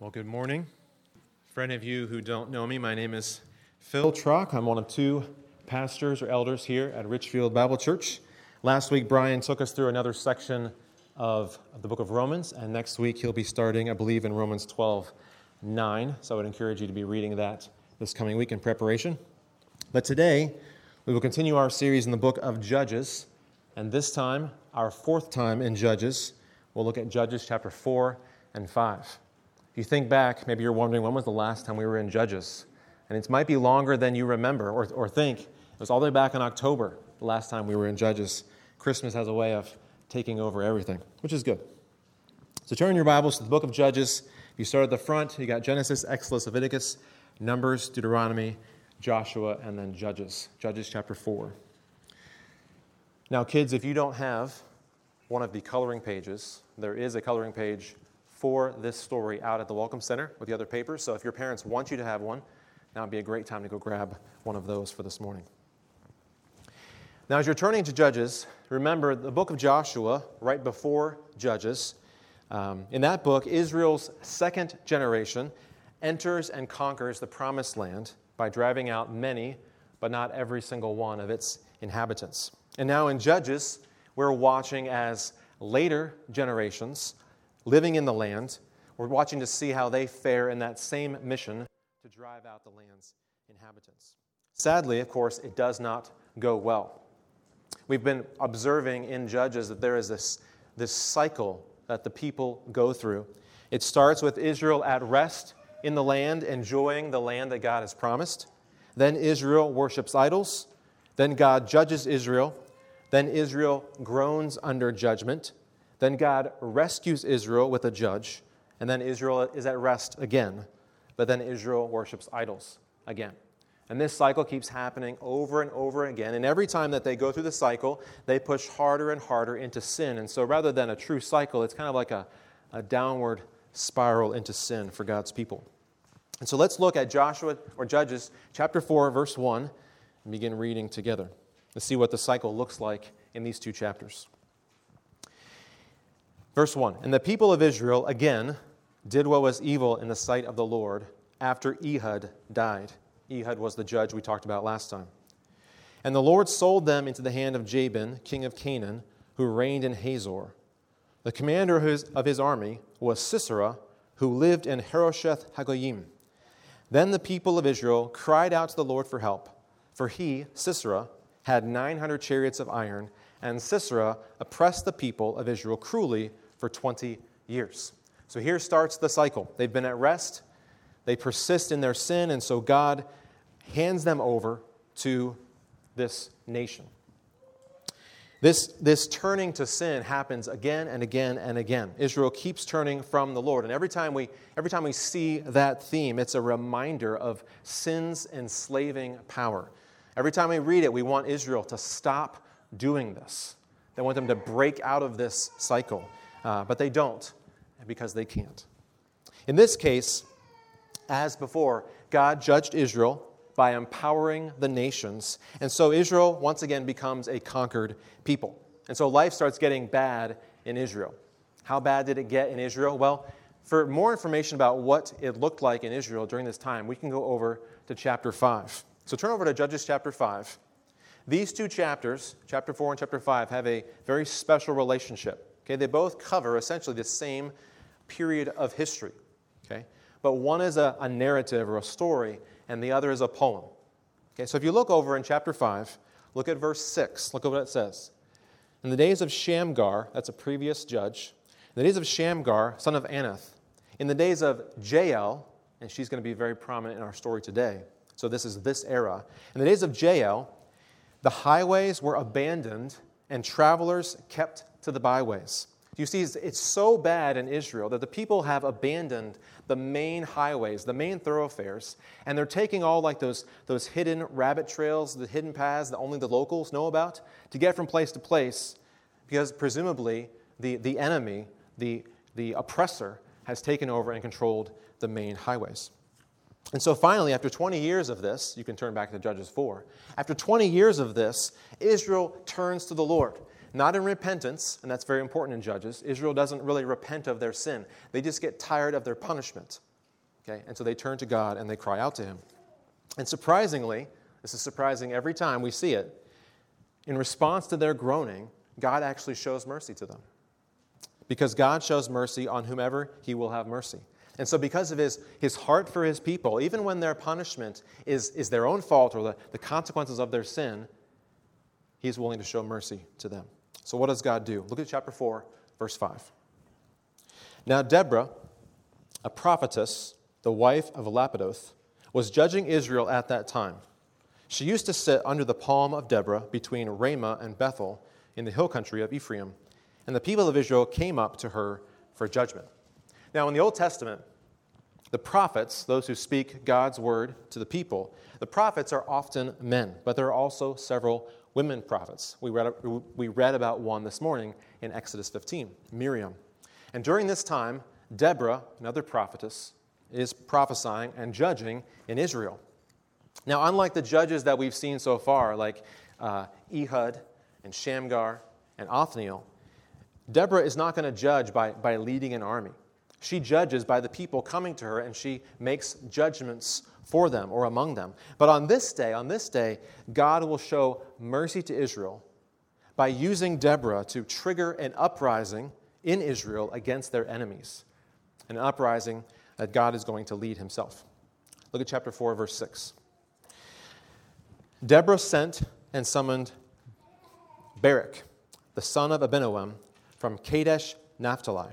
Well, good morning. For any of you who don't know me, my name is Phil Trock. I'm one of two pastors or elders here at Richfield Bible Church. Last week, Brian took us through another section of the book of Romans, and next week he'll be starting, I believe, in Romans 12 9. So I would encourage you to be reading that this coming week in preparation. But today, we will continue our series in the book of Judges, and this time, our fourth time in Judges, we'll look at Judges chapter 4 and 5 you think back, maybe you're wondering when was the last time we were in Judges? And it might be longer than you remember or, or think. It was all the way back in October, the last time we were in Judges. Christmas has a way of taking over everything, which is good. So turn your Bibles to the book of Judges. If you start at the front, you got Genesis, Exodus, Leviticus, Numbers, Deuteronomy, Joshua, and then Judges. Judges chapter 4. Now, kids, if you don't have one of the coloring pages, there is a coloring page for this story out at the Welcome Center with the other papers. So if your parents want you to have one, now would be a great time to go grab one of those for this morning. Now, as you're turning to Judges, remember the book of Joshua, right before Judges. Um, in that book, Israel's second generation enters and conquers the promised land by driving out many, but not every single one of its inhabitants. And now in Judges, we're watching as later generations living in the land. We're watching to see how they fare in that same mission to drive out the land's inhabitants. Sadly, of course, it does not go well. We've been observing in Judges that there is this, this cycle that the people go through. It starts with Israel at rest in the land, enjoying the land that God has promised. Then Israel worships idols. Then God judges Israel. Then Israel groans under judgment. Then God rescues Israel with a judge, and then Israel is at rest again. But then Israel worships idols again. And this cycle keeps happening over and over again. And every time that they go through the cycle, they push harder and harder into sin. And so rather than a true cycle, it's kind of like a, a downward spiral into sin for God's people. And so let's look at Joshua or Judges chapter 4, verse 1, and begin reading together. Let's see what the cycle looks like in these two chapters. Verse 1 And the people of Israel again did what was evil in the sight of the Lord after Ehud died. Ehud was the judge we talked about last time. And the Lord sold them into the hand of Jabin, king of Canaan, who reigned in Hazor. The commander of his, army was Sisera, who lived in Harosheth Hagoyim. Then the people of Israel cried out to the Lord for help, for he, Sisera, had 900 chariots of iron, and Sisera oppressed the people of Israel cruelly for 20 years. So here starts the cycle. They've been at rest, they persist in their sin, and so God hands them over to this nation. This, this turning to sin happens again and again and again. Israel keeps turning from the Lord. And every time we, every time we see that theme, it's a reminder of sin's enslaving power. Every time we read it, we want Israel to stop doing this. They want them to break out of this cycle. Uh, but they don't because they can't. In this case, as before, God judged Israel by empowering the nations. And so Israel once again becomes a conquered people. And so life starts getting bad in Israel. How bad did it get in Israel? Well, for more information about what it looked like in Israel during this time, we can go over to chapter 5. So turn over to Judges chapter 5. These two chapters, chapter 4 and chapter 5, have a very special relationship. Okay, they both cover essentially the same period of history. Okay? But one is a, a narrative or a story, and the other is a poem. Okay, so if you look over in chapter 5, look at verse 6. Look at what it says. In the days of Shamgar, that's a previous judge, in the days of Shamgar, son of Anath, in the days of Jael, and she's going to be very prominent in our story today. So this is this era. In the days of Jael, the highways were abandoned and travelers kept to the byways. You see, it's so bad in Israel that the people have abandoned the main highways, the main thoroughfares, and they're taking all like those, those hidden rabbit trails, the hidden paths that only the locals know about to get from place to place because presumably the, the enemy, the, the oppressor, has taken over and controlled the main highways. And so finally, after 20 years of this, you can turn back to Judges 4. After 20 years of this, Israel turns to the Lord. not in repentance, and that's very important in Judges. Israel doesn't really repent of their sin, they just get tired of their punishment. Okay? And so they turn to God and they cry out to Him. And surprisingly, this is surprising every time we see it, in response to their groaning, God actually shows mercy to them. Because God shows mercy on whomever He will have mercy. And so, because of his, his heart for his people, even when their punishment is, is their own fault or the, the consequences of their sin, he's willing to show mercy to them. So, what does God do? Look at chapter 4, verse 5. Now, Deborah, a prophetess, the wife of Lapidoth, was judging Israel at that time. She used to sit under the palm of Deborah between Ramah and Bethel in the hill country of Ephraim, and the people of Israel came up to her for judgment. Now, in the Old Testament, the prophets, those who speak God's word to the people, the prophets are often men, but there are also several women prophets. We read, we read about one this morning in Exodus 15, Miriam. And during this time, Deborah, another prophetess, is prophesying and judging in Israel. Now, unlike the judges that we've seen so far, like uh, Ehud and Shamgar and Othniel, Deborah is not going to judge by, by leading an army. She judges by the people coming to her and she makes judgments for them or among them. But on this day, on this day, God will show mercy to Israel by using Deborah to trigger an uprising in Israel against their enemies. An uprising that God is going to lead himself. Look at chapter 4, verse 6. Deborah sent and summoned Barak, the son of Abinoam, from Kadesh Naphtali,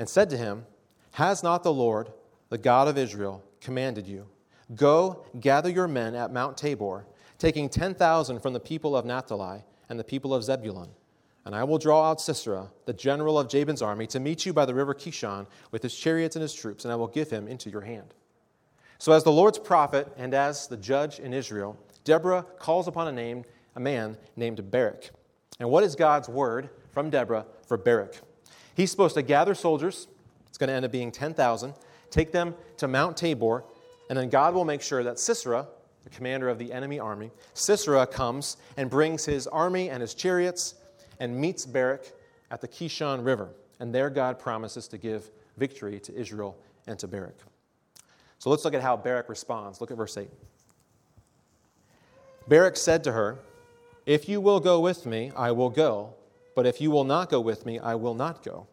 and said to him, Has not the Lord, the God of Israel, commanded you? Go, gather your men at Mount Tabor, taking 10,000 from the people of Naphtali and the people of Zebulun. And I will draw out Sisera, the general of Jabin's army, to meet you by the river Kishon with his chariots and his troops, and I will give him into your hand. So, as the Lord's prophet and as the judge in Israel, Deborah calls upon a name, a man named Barak. And what is God's word from Deborah for Barak? He's supposed to gather soldiers, it's going to end up being 10,000, take them to Mount Tabor, and then God will make sure that Sisera, the commander of the enemy army, Sisera comes and brings his army and his chariots and meets Barak at the Kishon River. And there God promises to give victory to Israel and to Barak. So let's look at how Barak responds. Look at verse 8. Barak said to her, If you will go with me, I will go, but if you will not go with me, I will not go.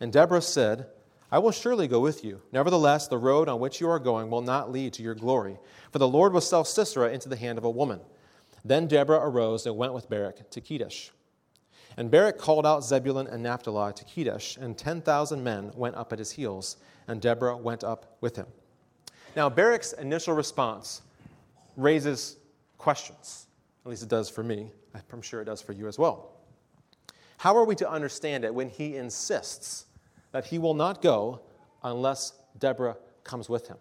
And Deborah said, I will surely go with you. Nevertheless, the road on which you are going will not lead to your glory, for the Lord will sell Sisera into the hand of a woman. Then Deborah arose and went with Barak to Kedesh. And Barak called out Zebulun and Naphtali to Kedesh, and 10,000 men went up at his heels, and Deborah went up with him. Now, Barak's initial response raises questions. At least it does for me. I'm sure it does for you as well. How are we to understand it when he insists that he will not go unless Deborah comes with him?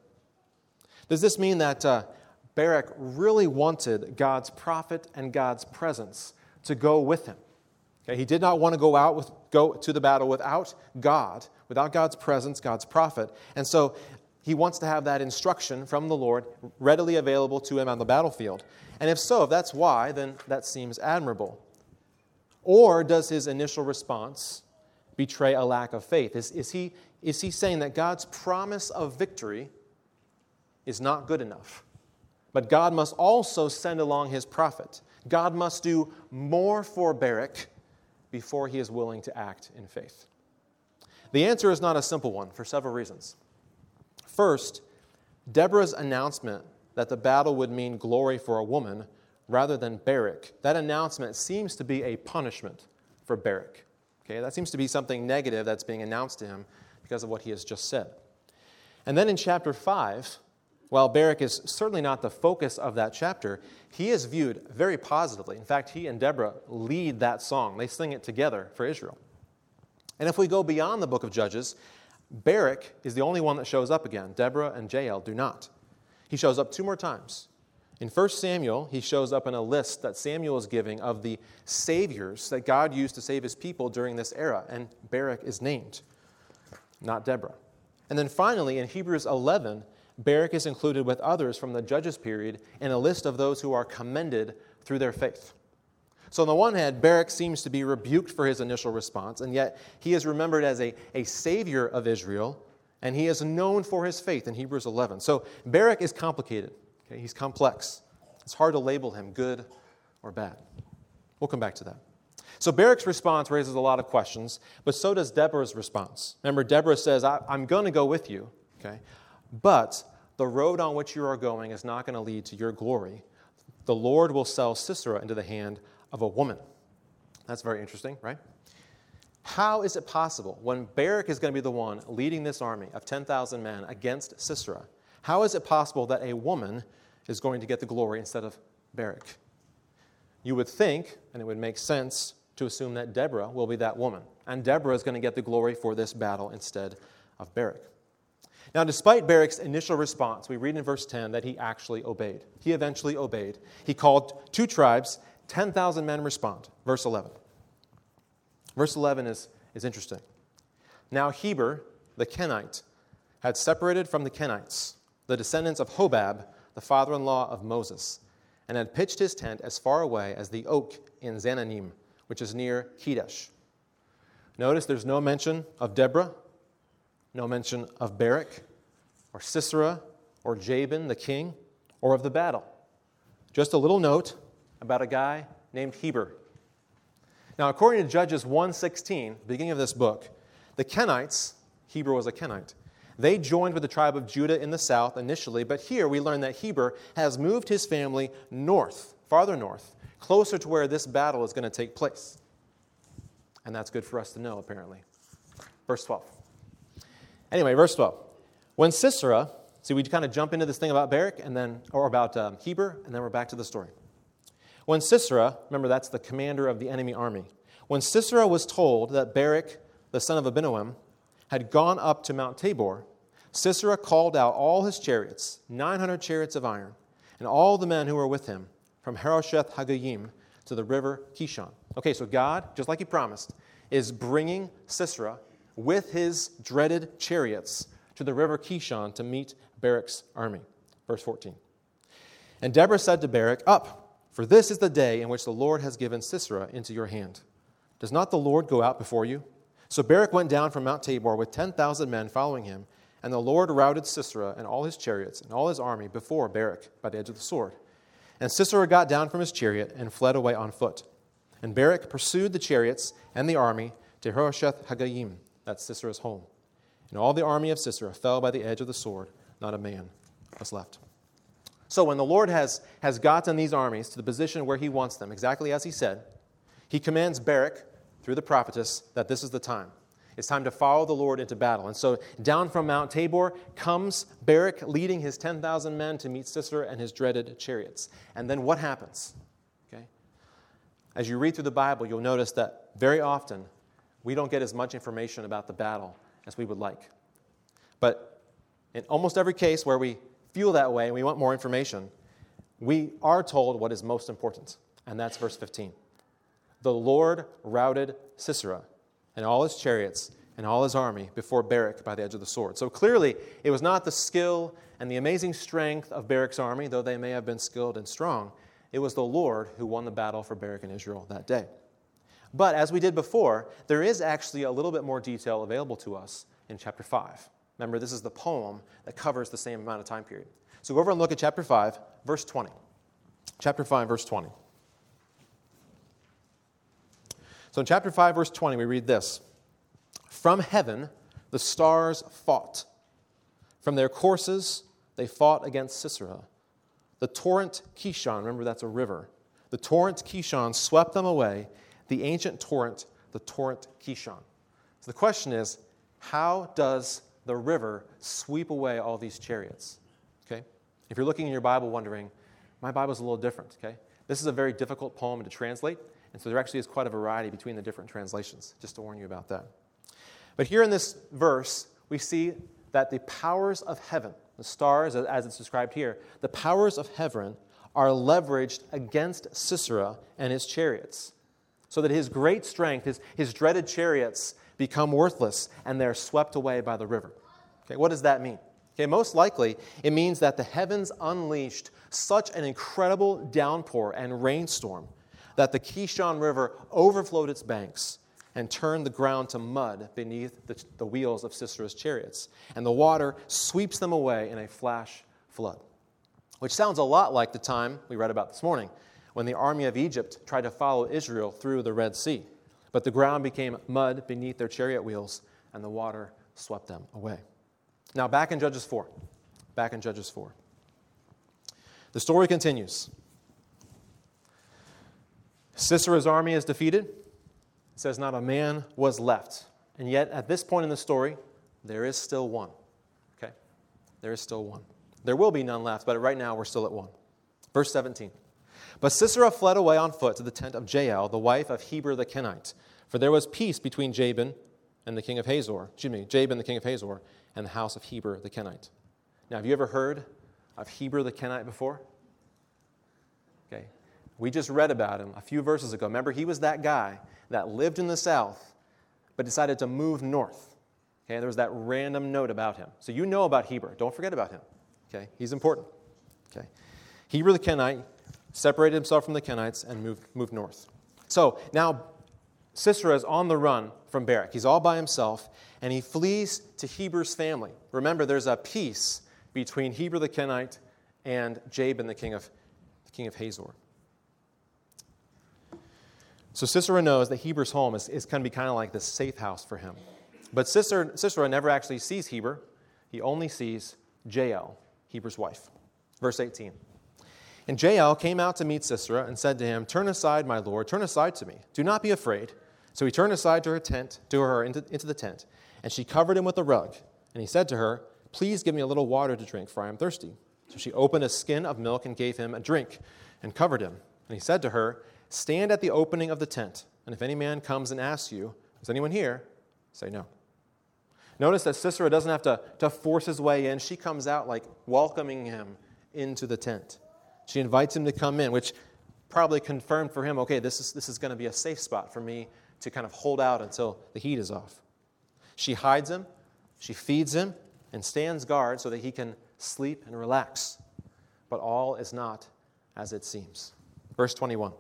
Does this mean that uh, Barak really wanted God's prophet and God's presence to go with him? Okay, he did not want to go out with, go to the battle without God, without God's presence, God's prophet. And so he wants to have that instruction from the Lord readily available to him on the battlefield. And if so, if that's why, then that seems admirable. Or does his initial response betray a lack of faith? Is, is, he, is he saying that God's promise of victory is not good enough? But God must also send along his prophet. God must do more for Barak before he is willing to act in faith. The answer is not a simple one for several reasons. First, Deborah's announcement that the battle would mean glory for a woman rather than Barak, that announcement seems to be a punishment for Barak. Okay, that seems to be something negative that's being announced to him because of what he has just said. And then in chapter 5, while Barak is certainly not the focus of that chapter, he is viewed very positively. In fact, he and Deborah lead that song, they sing it together for Israel. And if we go beyond the book of Judges, Barak is the only one that shows up again. Deborah and Jael do not. He shows up two more times. In 1 Samuel, he shows up in a list that Samuel is giving of the saviors that God used to save his people during this era, and Barak is named, not Deborah. And then finally, in Hebrews 11, Barak is included with others from the Judges period in a list of those who are commended through their faith. So, on the one hand, Barak seems to be rebuked for his initial response, and yet he is remembered as a, a savior of Israel, and he is known for his faith in Hebrews 11. So, Barak is complicated. Okay? He's complex. It's hard to label him good or bad. We'll come back to that. So, Barak's response raises a lot of questions, but so does Deborah's response. Remember, Deborah says, I'm going to go with you, okay? But the road on which you are going is not going to lead to your glory. The Lord will sell Sisera into the hand of a woman. That's very interesting, right? How is it possible when Barak is going to be the one leading this army of 10,000 men against Sisera? How is it possible that a woman is going to get the glory instead of Barak? You would think, and it would make sense to assume that Deborah will be that woman, and Deborah is going to get the glory for this battle instead of Barak. Now, despite Barak's initial response, we read in verse 10 that he actually obeyed. He eventually obeyed. He called two tribes 10,000 men respond. Verse 11. Verse 11 is, is interesting. Now Heber, the Kenite, had separated from the Kenites, the descendants of Hobab, the father in law of Moses, and had pitched his tent as far away as the oak in Zaanannim, which is near Kedesh. Notice there's no mention of Deborah, no mention of Barak, or Sisera, or Jabin the king, or of the battle. Just a little note about a guy named Heber. Now, according to Judges 1:16, beginning of this book, the Kenites, Heber was a Kenite, they joined with the tribe of Judah in the south initially, but here we learn that Heber has moved his family north, farther north, closer to where this battle is going to take place. And that's good for us to know, apparently. Verse 12. Anyway, verse 12. When Sisera, see, we kind of jump into this thing about Barak and then, or about um, Heber, and then we're back to the story. When Sisera, remember that's the commander of the enemy army, when Sisera was told that Barak, the son of Abinoam, had gone up to Mount Tabor, Sisera called out all his chariots, 900 chariots of iron, and all the men who were with him, from Harosheth Hagoyim to the river Kishon. Okay, so God, just like he promised, is bringing Sisera with his dreaded chariots to the river Kishon to meet Barak's army. Verse 14. And Deborah said to Barak, Up, for this is the day in which the Lord has given Sisera into your hand. Does not the Lord go out before you? So Barak went down from Mount Tabor with 10,000 men following him, and the Lord routed Sisera and all his chariots and all his army before Barak by the edge of the sword. And Sisera got down from his chariot and fled away on foot. And Barak pursued the chariots and the army to Harosheth Hagoyim, that's Sisera's home. And all the army of Sisera fell by the edge of the sword, not a man was left. So when the Lord has, has gotten these armies to the position where he wants them, exactly as he said, he commands Barak through the prophetess that this is the time. It's time to follow the Lord into battle. And so down from Mount Tabor comes Barak leading his 10,000 men to meet Sisera and his dreaded chariots. And then what happens? Okay? As you read through the Bible, you'll notice that very often we don't get as much information about the battle as we would like. But in almost every case where we feel that way and we want more information, we are told what is most important, and that's verse 15. The Lord routed Sisera and all his chariots and all his army before Barak by the edge of the sword. So clearly, it was not the skill and the amazing strength of Barak's army, though they may have been skilled and strong. It was the Lord who won the battle for Barak and Israel that day. But as we did before, there is actually a little bit more detail available to us in chapter 5. Remember, this is the poem that covers the same amount of time period. So go over and look at chapter 5, verse 20. Chapter 5, verse 20. So in chapter 5, verse 20, we read this From heaven the stars fought. From their courses they fought against Sisera. The torrent Kishon, remember that's a river, the torrent Kishon swept them away, the ancient torrent, the torrent Kishon. So the question is, how does the river sweep away all these chariots. Okay? If you're looking in your Bible wondering, my Bible's a little different, okay? This is a very difficult poem to translate, and so there actually is quite a variety between the different translations, just to warn you about that. But here in this verse, we see that the powers of heaven, the stars as it's described here, the powers of heaven are leveraged against Sisera and his chariots, so that his great strength, his, his dreaded chariots, become worthless and they're swept away by the river. Okay, what does that mean? Okay, most likely, it means that the heavens unleashed such an incredible downpour and rainstorm that the Kishon River overflowed its banks and turned the ground to mud beneath the, the wheels of Sisera's chariots. And the water sweeps them away in a flash flood. Which sounds a lot like the time we read about this morning when the army of Egypt tried to follow Israel through the Red Sea. But the ground became mud beneath their chariot wheels, and the water swept them away. Now, back in Judges 4. Back in Judges 4. The story continues. Sisera's army is defeated. It says, Not a man was left. And yet, at this point in the story, there is still one. Okay? There is still one. There will be none left, but right now we're still at one. Verse 17. But Sisera fled away on foot to the tent of Jael, the wife of Heber the Kenite, for there was peace between Jabin and the king of Hazor, excuse me, Jabin the king of Hazor, and the house of Heber the Kenite. Now, have you ever heard of Heber the Kenite before? We just read about him a few verses ago. Remember, he was that guy that lived in the south but decided to move north. Okay, there was that random note about him. So you know about Heber. Don't forget about him. Okay, he's important. Okay. Heber the Kenite separated himself from the Kenites, and moved, moved north. So now Sisera is on the run from Barak. He's all by himself, and he flees to Heber's family. Remember, there's a peace between Heber the Kenite and Jabin, the king of, the king of Hazor. So Sisera knows that Heber's home is, is going to be kind of like this safe house for him. But Sisera, Sisera never actually sees Heber. He only sees Jael, Heber's wife. Verse 18. And Jael came out to meet Sisera and said to him, Turn aside, my lord, turn aside to me. Do not be afraid. So he turned aside to her tent, to her into, into the tent, and she covered him with a rug. And he said to her, Please give me a little water to drink, for I am thirsty. So she opened a skin of milk and gave him a drink, and covered him. And he said to her, Stand at the opening of the tent, and if any man comes and asks you, Is anyone here? say no. Notice that Sisera doesn't have to, to force his way in. She comes out like welcoming him into the tent. She invites him to come in, which probably confirmed for him okay, this is, this is going to be a safe spot for me to kind of hold out until the heat is off. She hides him, she feeds him, and stands guard so that he can sleep and relax. But all is not as it seems. Verse 21.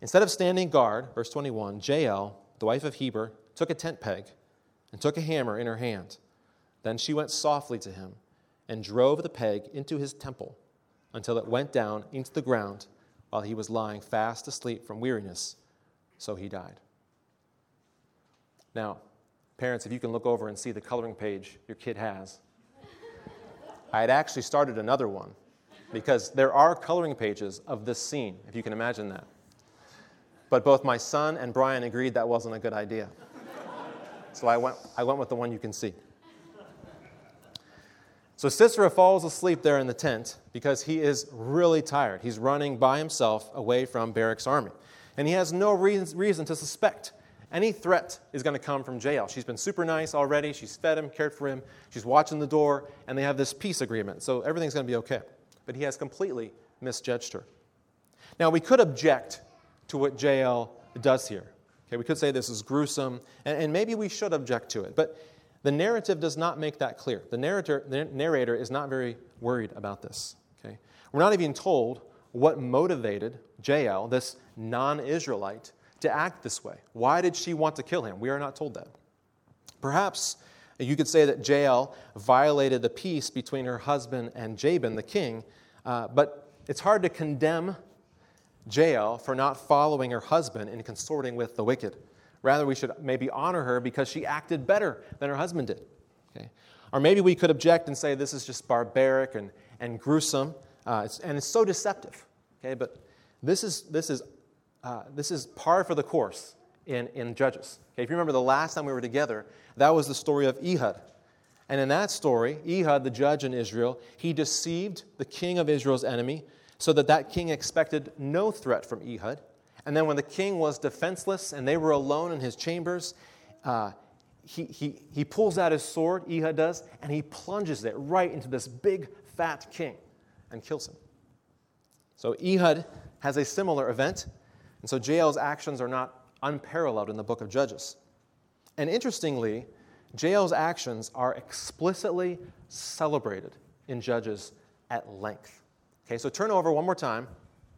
Instead of standing guard, verse 21, Jael, the wife of Heber, took a tent peg and took a hammer in her hand. Then she went softly to him and drove the peg into his temple until it went down into the ground while he was lying fast asleep from weariness. So he died. Now, parents, if you can look over and see the coloring page your kid has, I had actually started another one because there are coloring pages of this scene, if you can imagine that. But both my son and Brian agreed that wasn't a good idea. So I went, I went with the one you can see. So Sisera falls asleep there in the tent because he is really tired. He's running by himself away from Barak's army. And he has no reason, reason to suspect any threat is going to come from Jael. She's been super nice already. She's fed him, cared for him. She's watching the door, and they have this peace agreement. So everything's going to be okay. But he has completely misjudged her. Now, we could object to what Jael does here. Okay, we could say this is gruesome, and, and maybe we should object to it. But the narrative does not make that clear. The narrator, the narrator is not very worried about this. Okay? We're not even told what motivated Jael, this non Israelite, to act this way. Why did she want to kill him? We are not told that. Perhaps you could say that Jael violated the peace between her husband and Jabin, the king, uh, but it's hard to condemn Jael for not following her husband and consorting with the wicked. Rather, we should maybe honor her because she acted better than her husband did. Okay? Or maybe we could object and say this is just barbaric and, and gruesome, uh, it's, and it's so deceptive. Okay? But this is, this is, uh, this is par for the course in, in Judges. Okay? If you remember the last time we were together, that was the story of Ehud. And in that story, Ehud, the judge in Israel, he deceived the king of Israel's enemy so that that king expected no threat from Ehud. And then when the king was defenseless and they were alone in his chambers, uh, he, he, he pulls out his sword, Ehud does, and he plunges it right into this big, fat king and kills him. So Ehud has a similar event, and so Jael's actions are not unparalleled in the book of Judges. And interestingly, Jael's actions are explicitly celebrated in Judges at length. Okay, so turn over one more time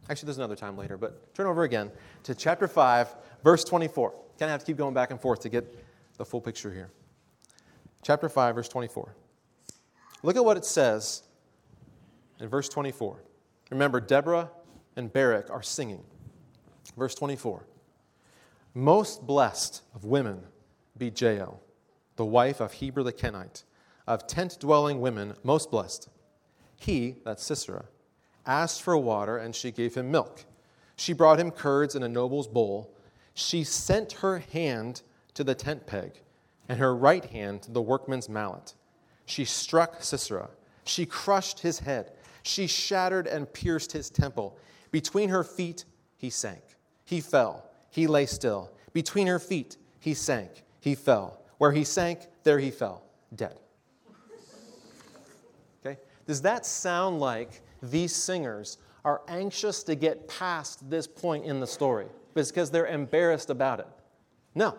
Actually, there's another time later, but turn over again to chapter 5, verse 24. Kind of have to keep going back and forth to get the full picture here. Chapter 5, verse 24. Look at what it says in verse 24. Remember, Deborah and Barak are singing. Verse 24 Most blessed of women be Jael, the wife of Heber the Kenite, of tent dwelling women, most blessed. He, that's Sisera, asked for water, and she gave him milk. She brought him curds in a noble's bowl. She sent her hand to the tent peg, and her right hand to the workman's mallet. She struck Sisera. She crushed his head. She shattered and pierced his temple. Between her feet, he sank. He fell. He lay still. Between her feet, he sank. He fell. Where he sank, there he fell, dead. Okay? Does that sound like these singers are anxious to get past this point in the story because they're embarrassed about it? No.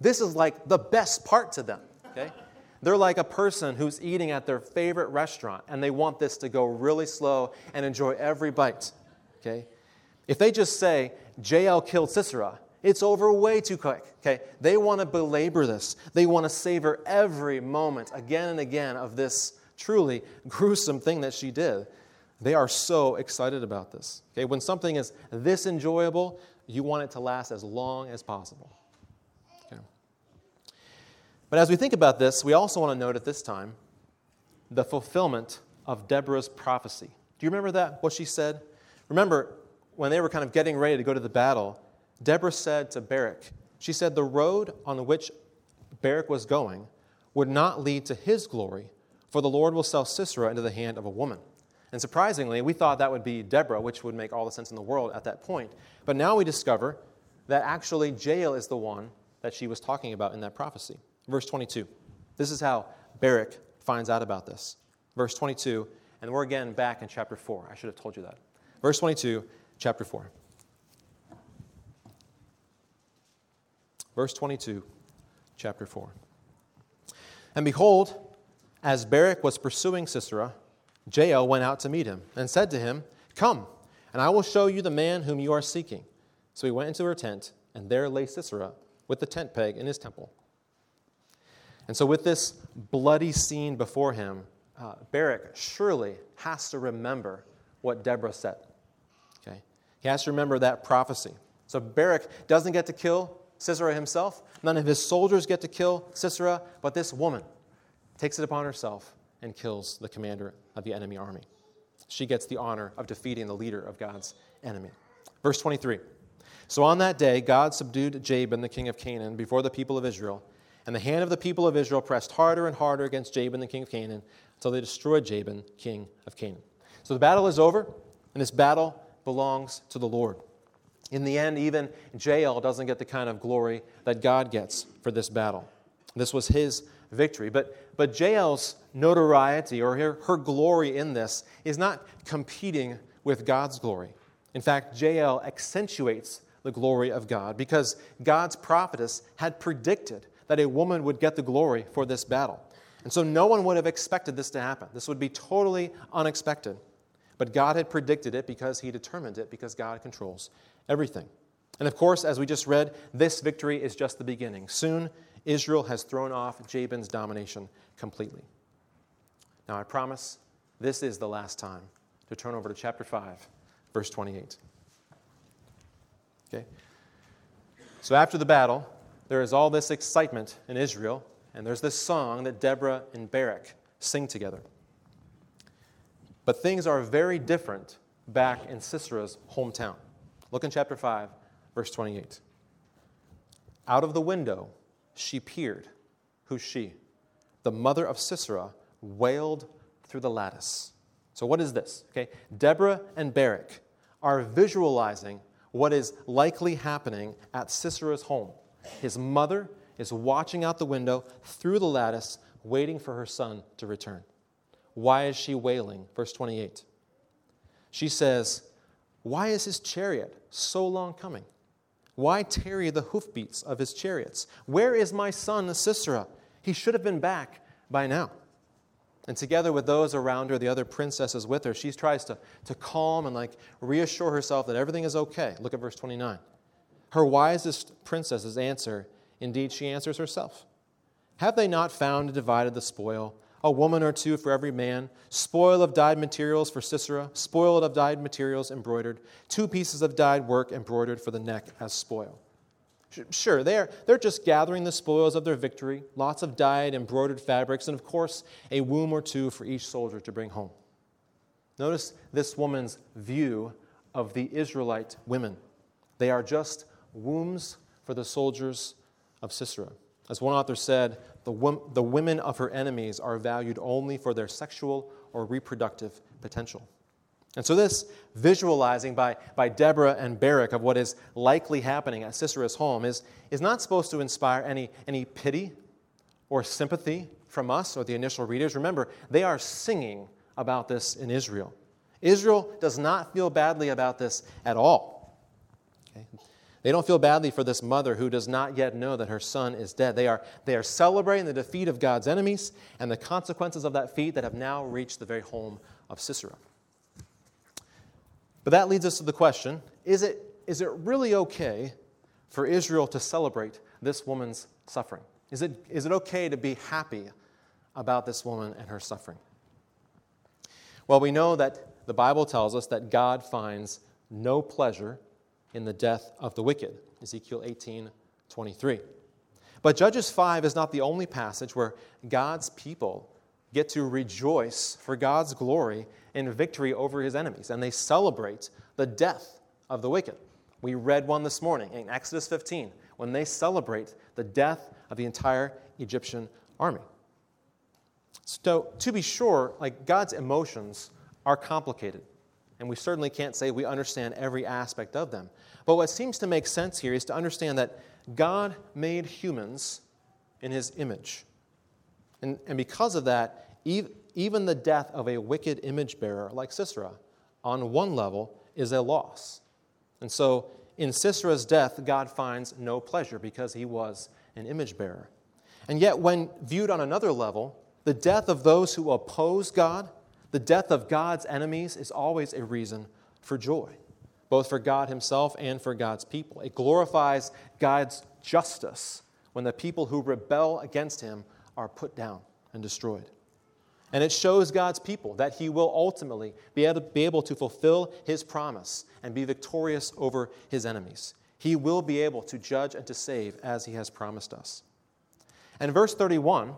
This is like the best part to them. Okay? They're like a person who's eating at their favorite restaurant and they want this to go really slow and enjoy every bite. Okay? If they just say, Jael killed Sisera, it's over way too quick. Okay? They want to belabor this. They want to savor every moment again and again of this truly gruesome thing that she did. They are so excited about this. Okay? When something is this enjoyable, you want it to last as long as possible. Okay. But as we think about this, we also want to note at this time the fulfillment of Deborah's prophecy. Do you remember that, what she said? Remember, when they were kind of getting ready to go to the battle, Deborah said to Barak, she said, The road on which Barak was going would not lead to his glory, for the Lord will sell Sisera into the hand of a woman. And surprisingly, we thought that would be Deborah, which would make all the sense in the world at that point. But now we discover that actually Jael is the one that she was talking about in that prophecy. Verse 22. This is how Barak finds out about this. Verse 22, and we're again back in chapter 4. I should have told you that. Verse 22, chapter 4. Verse 22, chapter 4. And behold, as Barak was pursuing Sisera, Jael went out to meet him and said to him, Come, and I will show you the man whom you are seeking. So he went into her tent, and there lay Sisera with the tent peg in his temple. And so, with this bloody scene before him, uh, Barak surely has to remember what Deborah said. Okay? He has to remember that prophecy. So, Barak doesn't get to kill Sisera himself. None of his soldiers get to kill Sisera, but this woman takes it upon herself and kills the commander of the enemy army. She gets the honor of defeating the leader of God's enemy. Verse 23. So on that day, God subdued Jabin, the king of Canaan, before the people of Israel and the hand of the people of Israel pressed harder and harder against Jabin, the king of Canaan, until they destroyed Jabin, king of Canaan. So the battle is over, and this battle belongs to the Lord. In the end, even Jael doesn't get the kind of glory that God gets for this battle. This was his victory. But, but Jael's notoriety or her, her glory in this is not competing with God's glory. In fact, Jael accentuates the glory of God because God's prophetess had predicted that a woman would get the glory for this battle. And so no one would have expected this to happen. This would be totally unexpected. But God had predicted it because He determined it, because God controls everything. And of course, as we just read, this victory is just the beginning. Soon, Israel has thrown off Jabin's domination completely. Now, I promise this is the last time to turn over to chapter 5, verse 28. Okay? So, after the battle, there is all this excitement in Israel, and there's this song that Deborah and Barak sing together. But things are very different back in Sisera's hometown. Look in chapter 5, verse 28. Out of the window she peered. Who's she? The mother of Sisera wailed through the lattice. So, what is this? Okay, Deborah and Barak are visualizing what is likely happening at Sisera's home. His mother is watching out the window through the lattice, waiting for her son to return. Why is she wailing? Verse 28. She says, Why is his chariot so long coming? Why tarry the hoofbeats of his chariots? Where is my son Sisera? He should have been back by now. And together with those around her, the other princesses with her, she tries to, to calm and like reassure herself that everything is okay. Look at verse 29. Her wisest princesses answer, indeed, she answers herself. Have they not found and divided the spoil? A woman or two for every man, spoil of dyed materials for Sisera, spoil of dyed materials embroidered, two pieces of dyed work embroidered for the neck as spoil. Sure, they're, they're just gathering the spoils of their victory, lots of dyed, embroidered fabrics, and of course, a womb or two for each soldier to bring home. Notice this woman's view of the Israelite women. They are just wombs for the soldiers of Sisera. As one author said, the, the women of her enemies are valued only for their sexual or reproductive potential. And so, this visualizing by, by Deborah and Barak of what is likely happening at Sisera's home is, is not supposed to inspire any, any pity or sympathy from us or the initial readers. Remember, they are singing about this in Israel. Israel does not feel badly about this at all. Okay? They don't feel badly for this mother who does not yet know that her son is dead. They are, they are celebrating the defeat of God's enemies and the consequences of that defeat that have now reached the very home of Sisera. But that leads us to the question is it, is it really okay for Israel to celebrate this woman's suffering? Is it, is it okay to be happy about this woman and her suffering? Well, we know that the Bible tells us that God finds no pleasure in the death of the wicked. Ezekiel 18 23. But Judges 5 is not the only passage where God's people get to rejoice for God's glory in victory over his enemies, and they celebrate the death of the wicked. We read one this morning in Exodus 15 when they celebrate the death of the entire Egyptian army. So, to be sure, like God's emotions are complicated, and we certainly can't say we understand every aspect of them. But what seems to make sense here is to understand that God made humans in his image. And, and because of that, even the death of a wicked image bearer like Sisera, on one level, is a loss. And so, in Sisera's death, God finds no pleasure because he was an image bearer. And yet, when viewed on another level, the death of those who oppose God, the death of God's enemies, is always a reason for joy, both for God Himself and for God's people. It glorifies God's justice when the people who rebel against Him are put down and destroyed. And it shows God's people that He will ultimately be able, to, be able to fulfill His promise and be victorious over His enemies. He will be able to judge and to save as He has promised us. And verse 31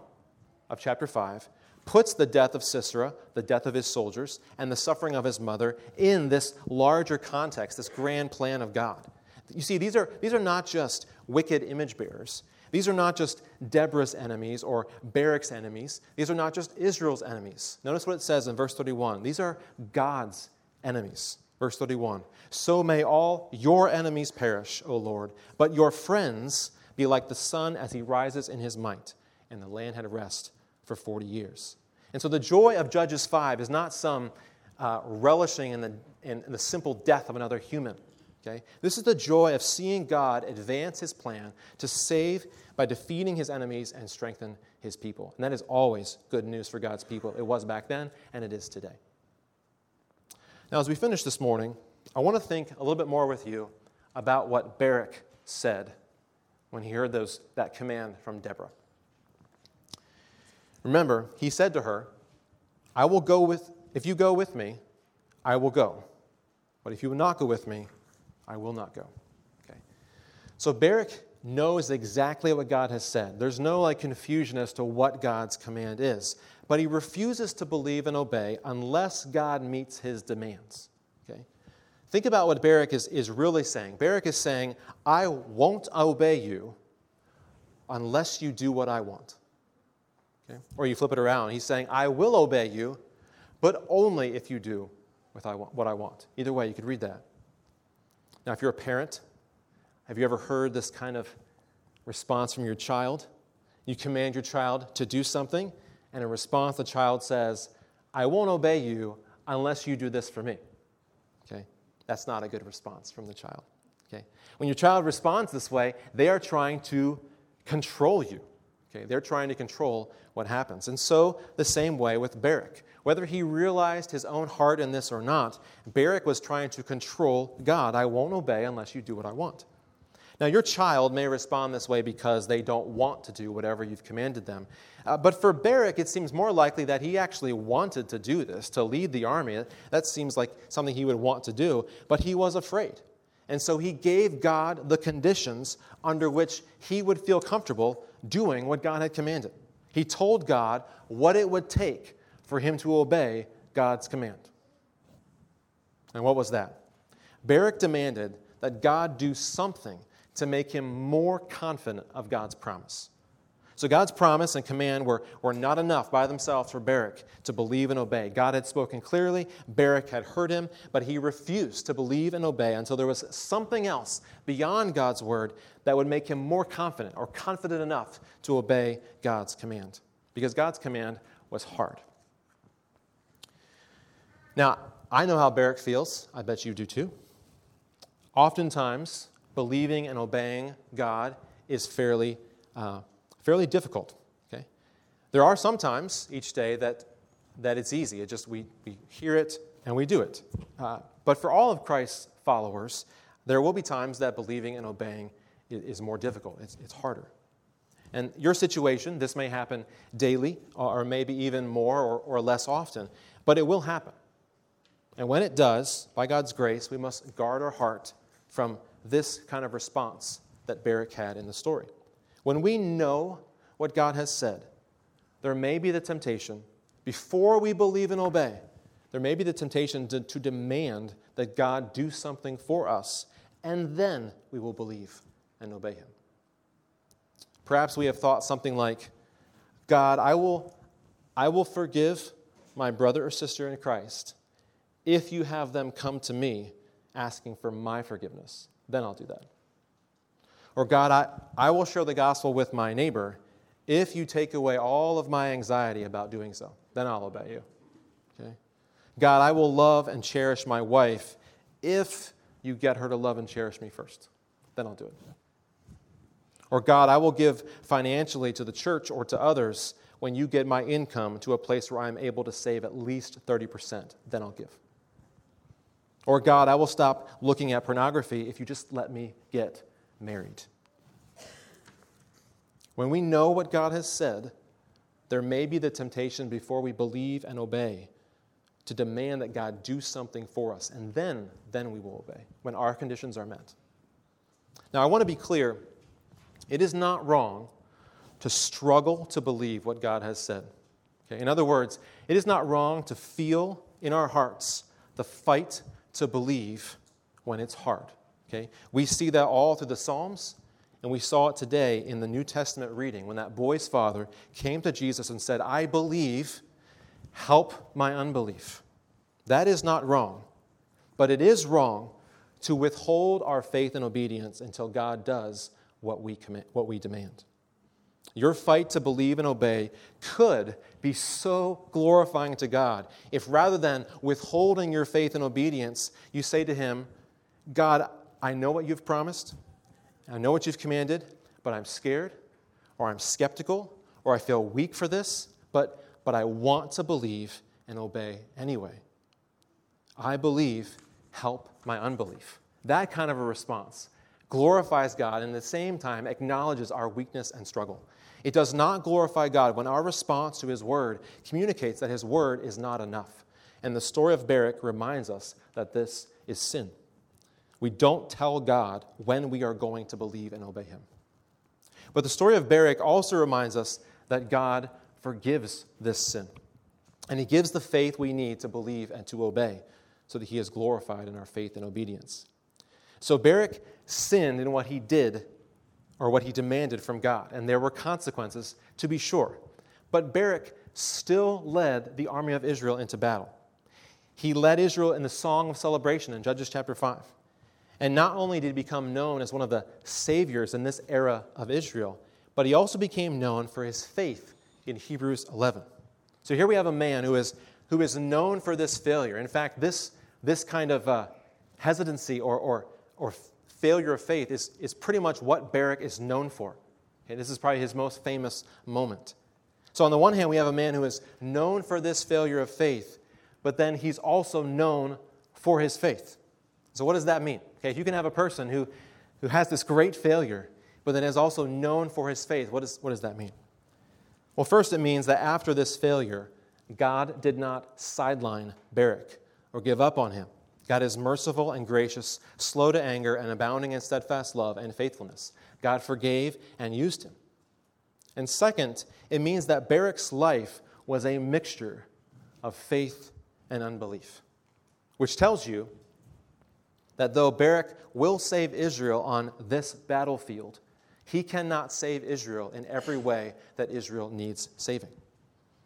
of chapter 5 puts the death of Sisera, the death of his soldiers, and the suffering of his mother in this larger context, this grand plan of God. You see, these are, these are not just wicked image bearers. These are not just Deborah's enemies or Barak's enemies. These are not just Israel's enemies. Notice what it says in verse 31. These are God's enemies. Verse 31 So may all your enemies perish, O Lord, but your friends be like the sun as he rises in his might. And the land had rest for 40 years. And so the joy of Judges 5 is not some uh, relishing in the, in the simple death of another human. Okay? This is the joy of seeing God advance his plan to save by defeating his enemies and strengthen his people. And that is always good news for God's people. It was back then, and it is today. Now, as we finish this morning, I want to think a little bit more with you about what Barak said when he heard those, that command from Deborah. Remember, he said to her, I will go with, if you go with me, I will go. But if you will not go with me, I will not go. Okay. So Barak knows exactly what God has said. There's no like confusion as to what God's command is. But he refuses to believe and obey unless God meets his demands. Okay? Think about what Barak is, is really saying. Barak is saying, I won't obey you unless you do what I want. Okay? Or you flip it around. He's saying, I will obey you, but only if you do what I want. Either way, you could read that. Now, if you're a parent, have you ever heard this kind of response from your child? You command your child to do something, and in response, the child says, I won't obey you unless you do this for me. Okay? That's not a good response from the child. Okay? When your child responds this way, they are trying to control you. Okay, they're trying to control what happens. And so, the same way with Barak. Whether he realized his own heart in this or not, Barak was trying to control God. I won't obey unless you do what I want. Now, your child may respond this way because they don't want to do whatever you've commanded them. Uh, but for Barak, it seems more likely that he actually wanted to do this, to lead the army. That seems like something he would want to do, but he was afraid. And so he gave God the conditions under which he would feel comfortable doing what God had commanded. He told God what it would take for him to obey God's command. And what was that? Barak demanded that God do something to make him more confident of God's promise. So God's promise and command were, were not enough by themselves for Barak to believe and obey. God had spoken clearly, Barak had heard him, but he refused to believe and obey until there was something else beyond God's word that would make him more confident or confident enough to obey God's command. Because God's command was hard. Now, I know how Barak feels. I bet you do too. Oftentimes, believing and obeying God is fairly, uh, fairly difficult. Okay? There are some times each day that, that it's easy. It just we, we hear it and we do it. Uh, but for all of Christ's followers, there will be times that believing and obeying is, is more difficult. It's, it's harder. And your situation, this may happen daily or maybe even more or, or less often, but it will happen. And when it does, by God's grace, we must guard our heart from this kind of response that Barak had in the story. When we know what God has said, there may be the temptation, before we believe and obey, there may be the temptation to, to demand that God do something for us, and then we will believe and obey Him. Perhaps we have thought something like, God, I will, I will forgive my brother or sister in Christ if you have them come to me asking for my forgiveness then I'll do that. Or, God, I, I will share the gospel with my neighbor if you take away all of my anxiety about doing so. Then I'll obey you. Okay? God, I will love and cherish my wife if you get her to love and cherish me first. Then I'll do it. Or, God, I will give financially to the church or to others when you get my income to a place where I'm able to save at least 30%. Then I'll give. Or, God, I will stop looking at pornography if you just let me get married. When we know what God has said, there may be the temptation before we believe and obey to demand that God do something for us, and then, then we will obey when our conditions are met. Now, I want to be clear it is not wrong to struggle to believe what God has said. Okay? In other words, it is not wrong to feel in our hearts the fight to believe when it's hard. Okay? We see that all through the Psalms, and we saw it today in the New Testament reading when that boy's father came to Jesus and said, I believe, help my unbelief. That is not wrong, but it is wrong to withhold our faith and obedience until God does what we, commit, what we demand. Your fight to believe and obey could be so glorifying to God if rather than withholding your faith and obedience, you say to Him, God, I know what you've promised, I know what you've commanded, but I'm scared, or I'm skeptical, or I feel weak for this, but, but I want to believe and obey anyway. I believe, help my unbelief. That kind of a response glorifies God and at the same time acknowledges our weakness and struggle. It does not glorify God when our response to His word communicates that His word is not enough. And the story of Barak reminds us that this is sin. We don't tell God when we are going to believe and obey Him. But the story of Barak also reminds us that God forgives this sin. And He gives the faith we need to believe and to obey so that He is glorified in our faith and obedience. So Barak sinned in what he did or what he demanded from God, and there were consequences, to be sure. But Barak still led the army of Israel into battle. He led Israel in the song of celebration in Judges chapter 5. And not only did he become known as one of the saviors in this era of Israel, but he also became known for his faith in Hebrews 11. So here we have a man who is, who is known for this failure. In fact, this, this kind of uh, hesitancy or, or or failure of faith is, is pretty much what Barak is known for. Okay, this is probably his most famous moment. So, on the one hand, we have a man who is known for this failure of faith, but then he's also known for his faith. So, what does that mean? Okay, you can have a person who, who has this great failure, but then is also known for his faith, what, is, what does that mean? Well, first, it means that after this failure, God did not sideline Barak or give up on him. God is merciful and gracious, slow to anger, and abounding in steadfast love and faithfulness. God forgave and used him. And second, it means that Barak's life was a mixture of faith and unbelief, which tells you that though Barak will save Israel on this battlefield, he cannot save Israel in every way that Israel needs saving.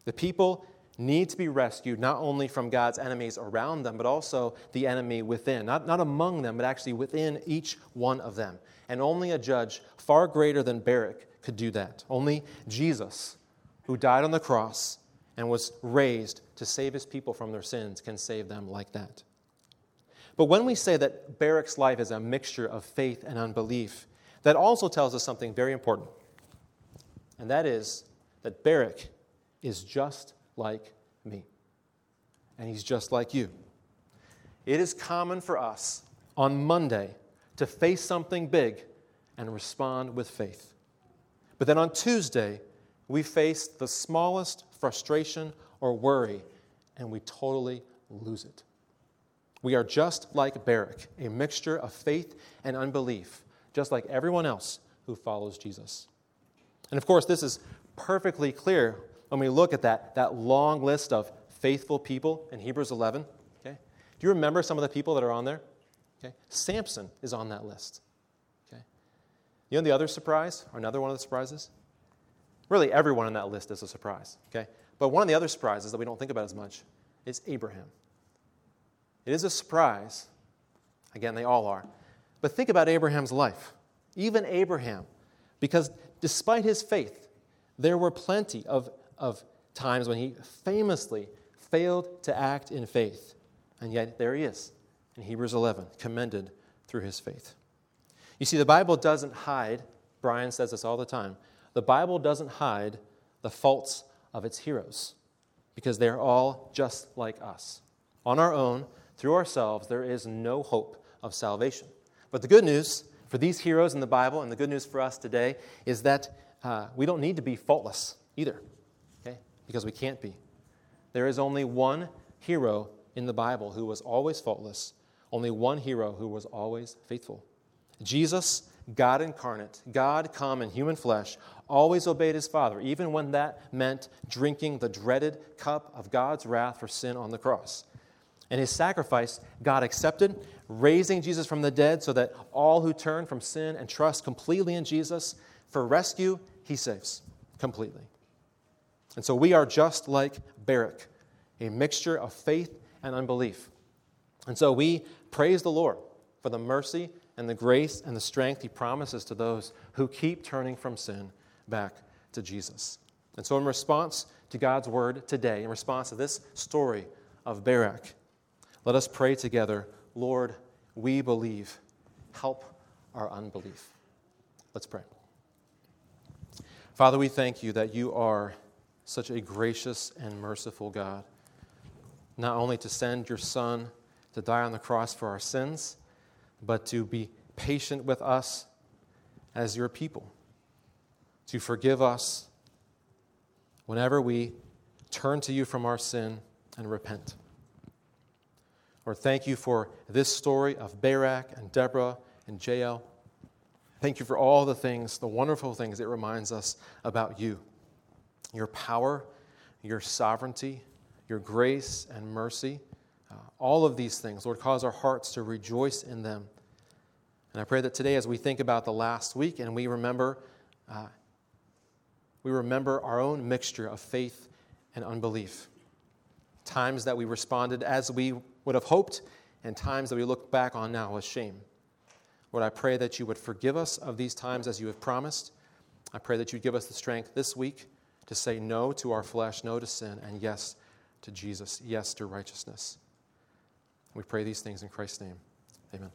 The people need to be rescued not only from God's enemies around them, but also the enemy within. Not, not among them, but actually within each one of them. And only a judge far greater than Barak could do that. Only Jesus, who died on the cross and was raised to save his people from their sins, can save them like that. But when we say that Barak's life is a mixture of faith and unbelief, that also tells us something very important. And that is that Barak is just like me. And he's just like you. It is common for us on Monday to face something big and respond with faith. But then on Tuesday, we face the smallest frustration or worry and we totally lose it. We are just like Barak, a mixture of faith and unbelief, just like everyone else who follows Jesus. And of course, this is perfectly clear when we look at that, that long list of faithful people in Hebrews 11. Okay? Do you remember some of the people that are on there? Okay? Samson is on that list. Okay? You know the other surprise, or another one of the surprises? Really, everyone on that list is a surprise. Okay? But one of the other surprises that we don't think about as much is Abraham. It is a surprise. Again, they all are. But think about Abraham's life. Even Abraham, because despite his faith, there were plenty of of times when he famously failed to act in faith. And yet there he is in Hebrews 11, commended through his faith. You see, the Bible doesn't hide, Brian says this all the time, the Bible doesn't hide the faults of its heroes because they're all just like us. On our own, through ourselves, there is no hope of salvation. But the good news for these heroes in the Bible and the good news for us today is that uh, we don't need to be faultless either because we can't be. There is only one hero in the Bible who was always faultless, only one hero who was always faithful. Jesus, God incarnate, God come in human flesh, always obeyed his Father, even when that meant drinking the dreaded cup of God's wrath for sin on the cross. And his sacrifice, God accepted, raising Jesus from the dead so that all who turn from sin and trust completely in Jesus for rescue, he saves completely. And so we are just like Barak, a mixture of faith and unbelief. And so we praise the Lord for the mercy and the grace and the strength he promises to those who keep turning from sin back to Jesus. And so, in response to God's word today, in response to this story of Barak, let us pray together Lord, we believe. Help our unbelief. Let's pray. Father, we thank you that you are such a gracious and merciful God. Not only to send your Son to die on the cross for our sins, but to be patient with us as your people, to forgive us whenever we turn to you from our sin and repent. Lord, thank you for this story of Barak and Deborah and Jael. Thank you for all the things, the wonderful things it reminds us about you your power, your sovereignty, your grace and mercy. Uh, all of these things, Lord, cause our hearts to rejoice in them. And I pray that today, as we think about the last week and we remember, uh, we remember our own mixture of faith and unbelief. Times that we responded as we would have hoped, and times that we look back on now with shame. Lord, I pray that you would forgive us of these times as you have promised. I pray that you'd give us the strength this week to say no to our flesh, no to sin, and yes to Jesus, yes to righteousness. We pray these things in Christ's name. Amen.